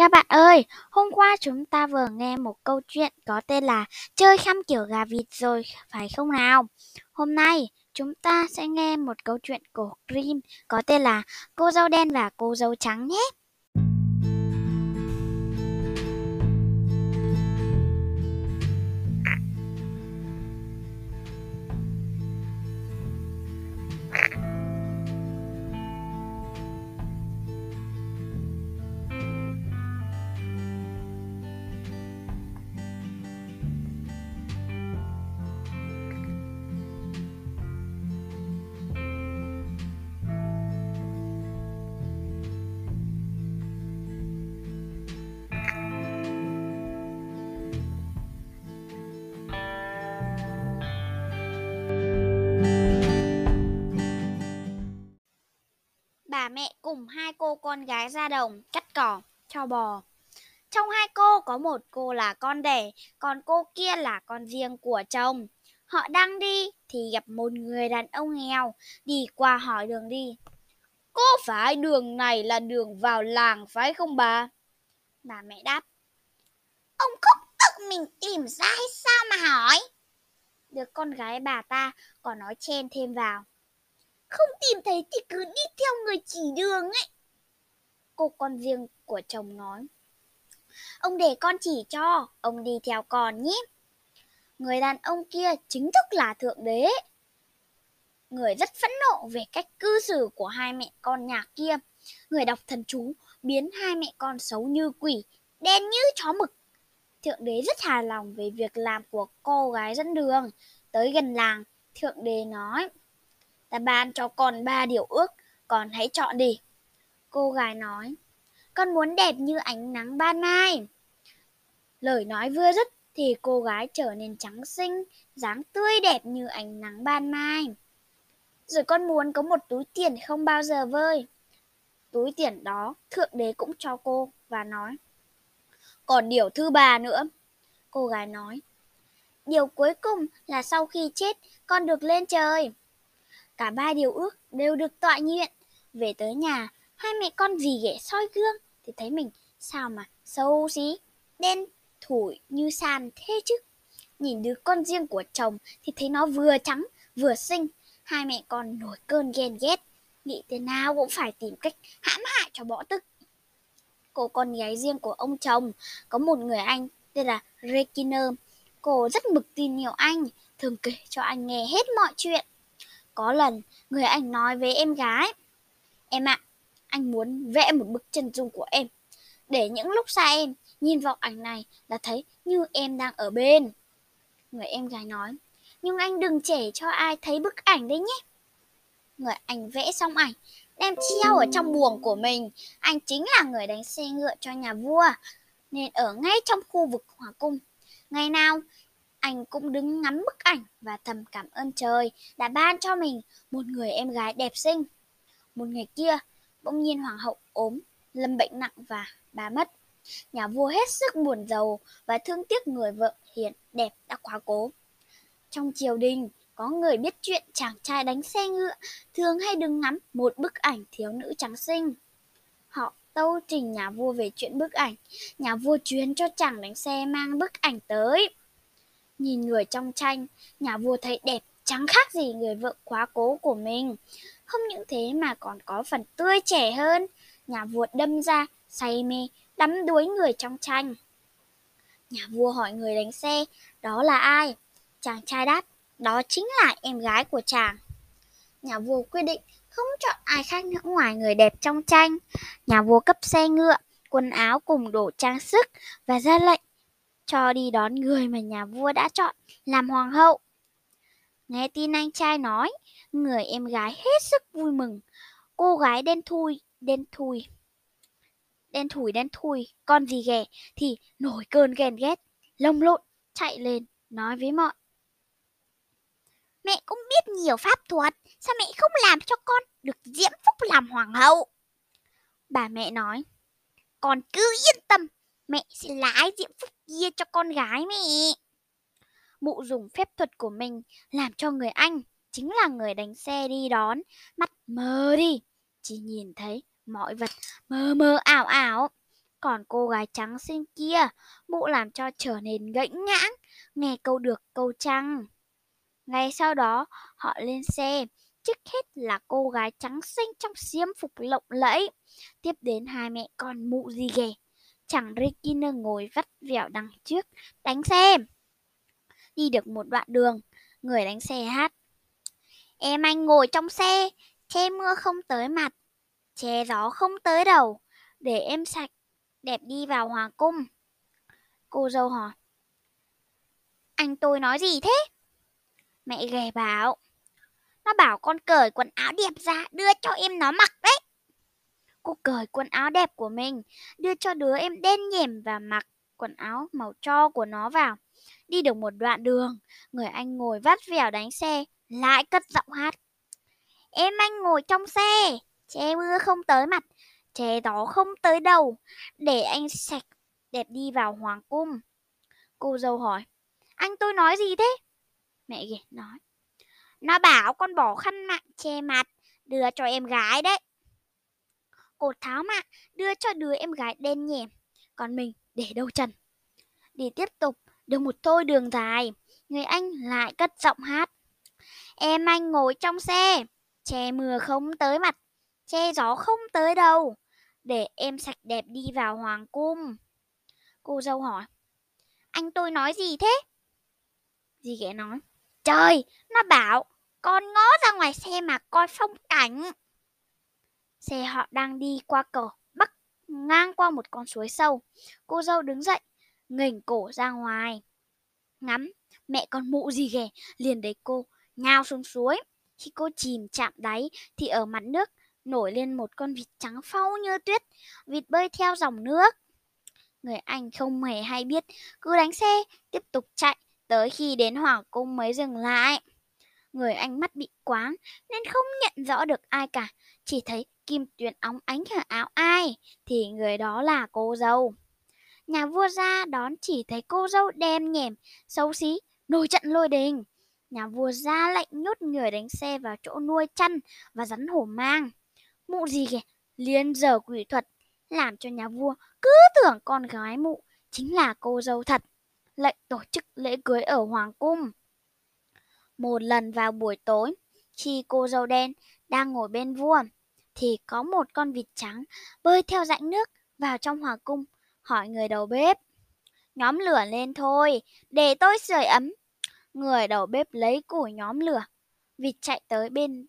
Các bạn ơi, hôm qua chúng ta vừa nghe một câu chuyện có tên là Chơi khăm kiểu gà vịt rồi, phải không nào? Hôm nay, chúng ta sẽ nghe một câu chuyện của Grimm có tên là Cô dâu đen và cô dâu trắng nhé. Cùng hai cô con gái ra đồng cắt cỏ cho bò. Trong hai cô có một cô là con đẻ, còn cô kia là con riêng của chồng. Họ đang đi thì gặp một người đàn ông nghèo đi qua hỏi đường đi. Có phải đường này là đường vào làng phải không bà? Bà mẹ đáp. Ông khúc tự mình tìm ra hay sao mà hỏi? được con gái bà ta còn nói chen thêm vào. Không tìm thấy thì cứ đi theo người chỉ đường ấy. Cô con riêng của chồng nói. Ông để con chỉ cho, ông đi theo con nhé. Người đàn ông kia chính thức là Thượng Đế. Người rất phẫn nộ về cách cư xử của hai mẹ con nhà kia. Người đọc thần chú biến hai mẹ con xấu như quỷ, đen như chó mực. Thượng Đế rất hài lòng về việc làm của cô gái dẫn đường. Tới gần làng, Thượng Đế nói, ta ban cho con ba điều ước, con hãy chọn đi. Cô gái nói, con muốn đẹp như ánh nắng ban mai. Lời nói vừa dứt thì cô gái trở nên trắng xinh, dáng tươi đẹp như ánh nắng ban mai. Rồi con muốn có một túi tiền không bao giờ vơi. Túi tiền đó Thượng Đế cũng cho cô và nói. Còn điều thứ ba nữa. Cô gái nói. Điều cuối cùng là sau khi chết con được lên trời. Cả ba điều ước đều được tọa nguyện. Về tới nhà, hai mẹ con dì ghẻ soi gương thì thấy mình sao mà xấu xí, đen thủi như sàn thế chứ. Nhìn đứa con riêng của chồng thì thấy nó vừa trắng vừa xinh. Hai mẹ con nổi cơn ghen ghét, nghĩ thế nào cũng phải tìm cách hãm hại cho bỏ tức. Cô con gái riêng của ông chồng có một người anh tên là Regina. Cô rất mực tin nhiều anh, thường kể cho anh nghe hết mọi chuyện. Có lần, người anh nói với em gái, Em ạ, à, anh muốn vẽ một bức chân dung của em, để những lúc xa em, nhìn vào ảnh này là thấy như em đang ở bên. Người em gái nói, nhưng anh đừng trẻ cho ai thấy bức ảnh đấy nhé. Người anh vẽ xong ảnh, đem treo ở trong buồng của mình. Anh chính là người đánh xe ngựa cho nhà vua, nên ở ngay trong khu vực hoàng cung. Ngày nào, anh cũng đứng ngắm bức ảnh và thầm cảm ơn trời đã ban cho mình một người em gái đẹp xinh. Một ngày kia, bỗng nhiên hoàng hậu ốm, lâm bệnh nặng và bà mất. Nhà vua hết sức buồn giàu và thương tiếc người vợ hiền đẹp đã quá cố. Trong triều đình, có người biết chuyện chàng trai đánh xe ngựa thường hay đứng ngắm một bức ảnh thiếu nữ trắng xinh. Họ tâu trình nhà vua về chuyện bức ảnh. Nhà vua truyền cho chàng đánh xe mang bức ảnh tới. Nhìn người trong tranh, nhà vua thấy đẹp chẳng khác gì người vợ quá cố của mình. Không những thế mà còn có phần tươi trẻ hơn. Nhà vua đâm ra, say mê, đắm đuối người trong tranh. Nhà vua hỏi người đánh xe, đó là ai? Chàng trai đáp, đó chính là em gái của chàng. Nhà vua quyết định không chọn ai khác nữa ngoài người đẹp trong tranh. Nhà vua cấp xe ngựa, quần áo cùng đồ trang sức và ra lệnh cho đi đón người mà nhà vua đã chọn làm hoàng hậu. Nghe tin anh trai nói, người em gái hết sức vui mừng. Cô gái đen thui, đen thui. Đen thủi đen thui, con gì ghẻ thì nổi cơn ghen ghét, lông lộn, chạy lên, nói với mọi. Mẹ cũng biết nhiều pháp thuật, sao mẹ không làm cho con được diễm phúc làm hoàng hậu? Bà mẹ nói, con cứ yên tâm, mẹ sẽ lái diễm phúc kia cho con gái mẹ. Mụ dùng phép thuật của mình làm cho người anh, chính là người đánh xe đi đón, mắt mờ đi, chỉ nhìn thấy mọi vật mơ mơ ảo ảo. Còn cô gái trắng xinh kia, mụ làm cho trở nên gãnh ngãng, nghe câu được câu trăng. Ngay sau đó, họ lên xe, trước hết là cô gái trắng xinh trong xiêm phục lộng lẫy. Tiếp đến hai mẹ con mụ gì ghê. Chẳng Regina ngồi vắt vẻo đằng trước, đánh xe. Đi được một đoạn đường, người đánh xe hát. Em anh ngồi trong xe, che mưa không tới mặt, che gió không tới đầu, để em sạch, đẹp đi vào hoàng cung. Cô dâu hỏi. Anh tôi nói gì thế? Mẹ ghè bảo. Nó bảo con cởi quần áo đẹp ra đưa cho em nó mặc đấy. Cô cởi quần áo đẹp của mình, đưa cho đứa em đen nhèm và mặc quần áo màu cho của nó vào. Đi được một đoạn đường, người anh ngồi vắt vẻo đánh xe, lại cất giọng hát. Em anh ngồi trong xe, che mưa không tới mặt, che gió không tới đầu, để anh sạch đẹp đi vào hoàng cung. Cô dâu hỏi, anh tôi nói gì thế? Mẹ ghẻ nói, nó bảo con bỏ khăn mạng che mặt, đưa cho em gái đấy cột tháo mạng, đưa cho đứa em gái đen nhèm, còn mình để đâu trần để tiếp tục, được một thôi đường dài, người anh lại cất giọng hát. Em anh ngồi trong xe, che mưa không tới mặt, che gió không tới đâu, để em sạch đẹp đi vào hoàng cung. Cô dâu hỏi, anh tôi nói gì thế? Dì ghẻ nói, trời, nó bảo con ngó ra ngoài xe mà coi phong cảnh. Xe họ đang đi qua cầu bắc ngang qua một con suối sâu. Cô dâu đứng dậy, nghỉnh cổ ra ngoài. Ngắm, mẹ con mụ gì ghẻ, liền đấy cô nhào xuống suối. Khi cô chìm chạm đáy thì ở mặt nước nổi lên một con vịt trắng phau như tuyết. Vịt bơi theo dòng nước. Người Anh không hề hay biết, cứ đánh xe, tiếp tục chạy, tới khi đến Hoàng Cung mới dừng lại. Người Anh mắt bị quáng nên không nhận rõ được ai cả, chỉ thấy kim tuyến óng ánh ở áo ai, thì người đó là cô dâu. Nhà vua ra đón chỉ thấy cô dâu đen nhèm, xấu xí, nổi trận lôi đình. Nhà vua ra lệnh nhốt người đánh xe vào chỗ nuôi chăn và rắn hổ mang. Mụ gì kìa, liên giờ quỷ thuật, làm cho nhà vua cứ tưởng con gái mụ chính là cô dâu thật. Lệnh tổ chức lễ cưới ở Hoàng Cung. Một lần vào buổi tối, khi cô dâu đen đang ngồi bên vua, thì có một con vịt trắng bơi theo rãnh nước vào trong hoàng cung, hỏi người đầu bếp. Nhóm lửa lên thôi, để tôi sưởi ấm. Người đầu bếp lấy củi nhóm lửa. Vịt chạy tới bên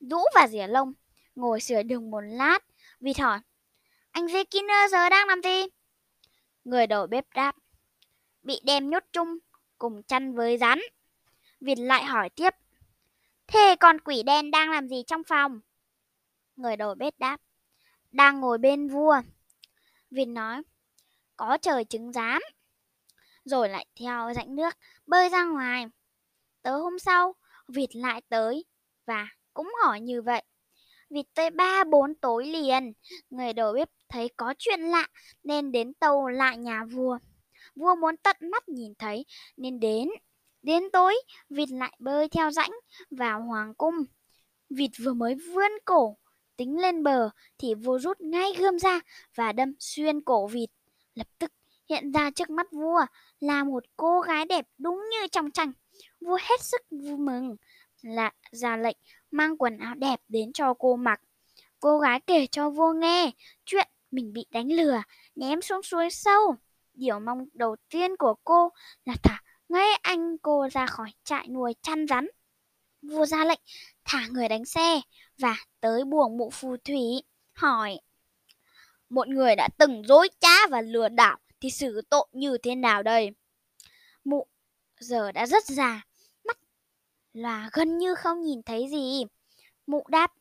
rũ và rỉa lông, ngồi sửa đường một lát. Vịt hỏi, anh Vikiner giờ đang làm gì? Người đầu bếp đáp, bị đem nhốt chung cùng chăn với rắn. Vịt lại hỏi tiếp, thế con quỷ đen đang làm gì trong phòng? Người đầu bếp đáp, đang ngồi bên vua. Vịt nói, có trời chứng giám. Rồi lại theo rãnh nước, bơi ra ngoài. Tới hôm sau, vịt lại tới và cũng hỏi như vậy. Vịt tới ba bốn tối liền, người đầu bếp thấy có chuyện lạ nên đến tàu lại nhà vua. Vua muốn tận mắt nhìn thấy nên đến. Đến tối, vịt lại bơi theo rãnh vào hoàng cung. Vịt vừa mới vươn cổ tính lên bờ thì vua rút ngay gươm ra và đâm xuyên cổ vịt. Lập tức hiện ra trước mắt vua là một cô gái đẹp đúng như trong tranh. Vua hết sức vui mừng, là ra lệnh mang quần áo đẹp đến cho cô mặc. Cô gái kể cho vua nghe chuyện mình bị đánh lừa, ném xuống suối sâu. Điều mong đầu tiên của cô là thả ngay anh cô ra khỏi trại nuôi chăn rắn. Vua ra lệnh thả người đánh xe và tới buồng mụ phù thủy, hỏi Một người đã từng dối trá và lừa đảo thì xử tội như thế nào đây? Mụ giờ đã rất già, mắt là gần như không nhìn thấy gì. Mụ đáp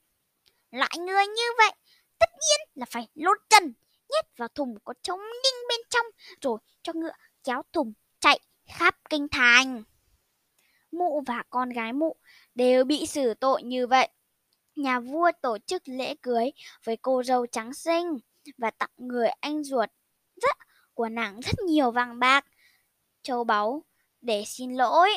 Loại người như vậy, tất nhiên là phải lột chân, nhét vào thùng có trống đinh bên trong, rồi cho ngựa kéo thùng chạy khắp kinh thành. Mụ và con gái mụ đều bị xử tội như vậy. Nhà vua tổ chức lễ cưới với cô dâu trắng xinh và tặng người anh ruột rất của nàng rất nhiều vàng bạc, châu báu để xin lỗi.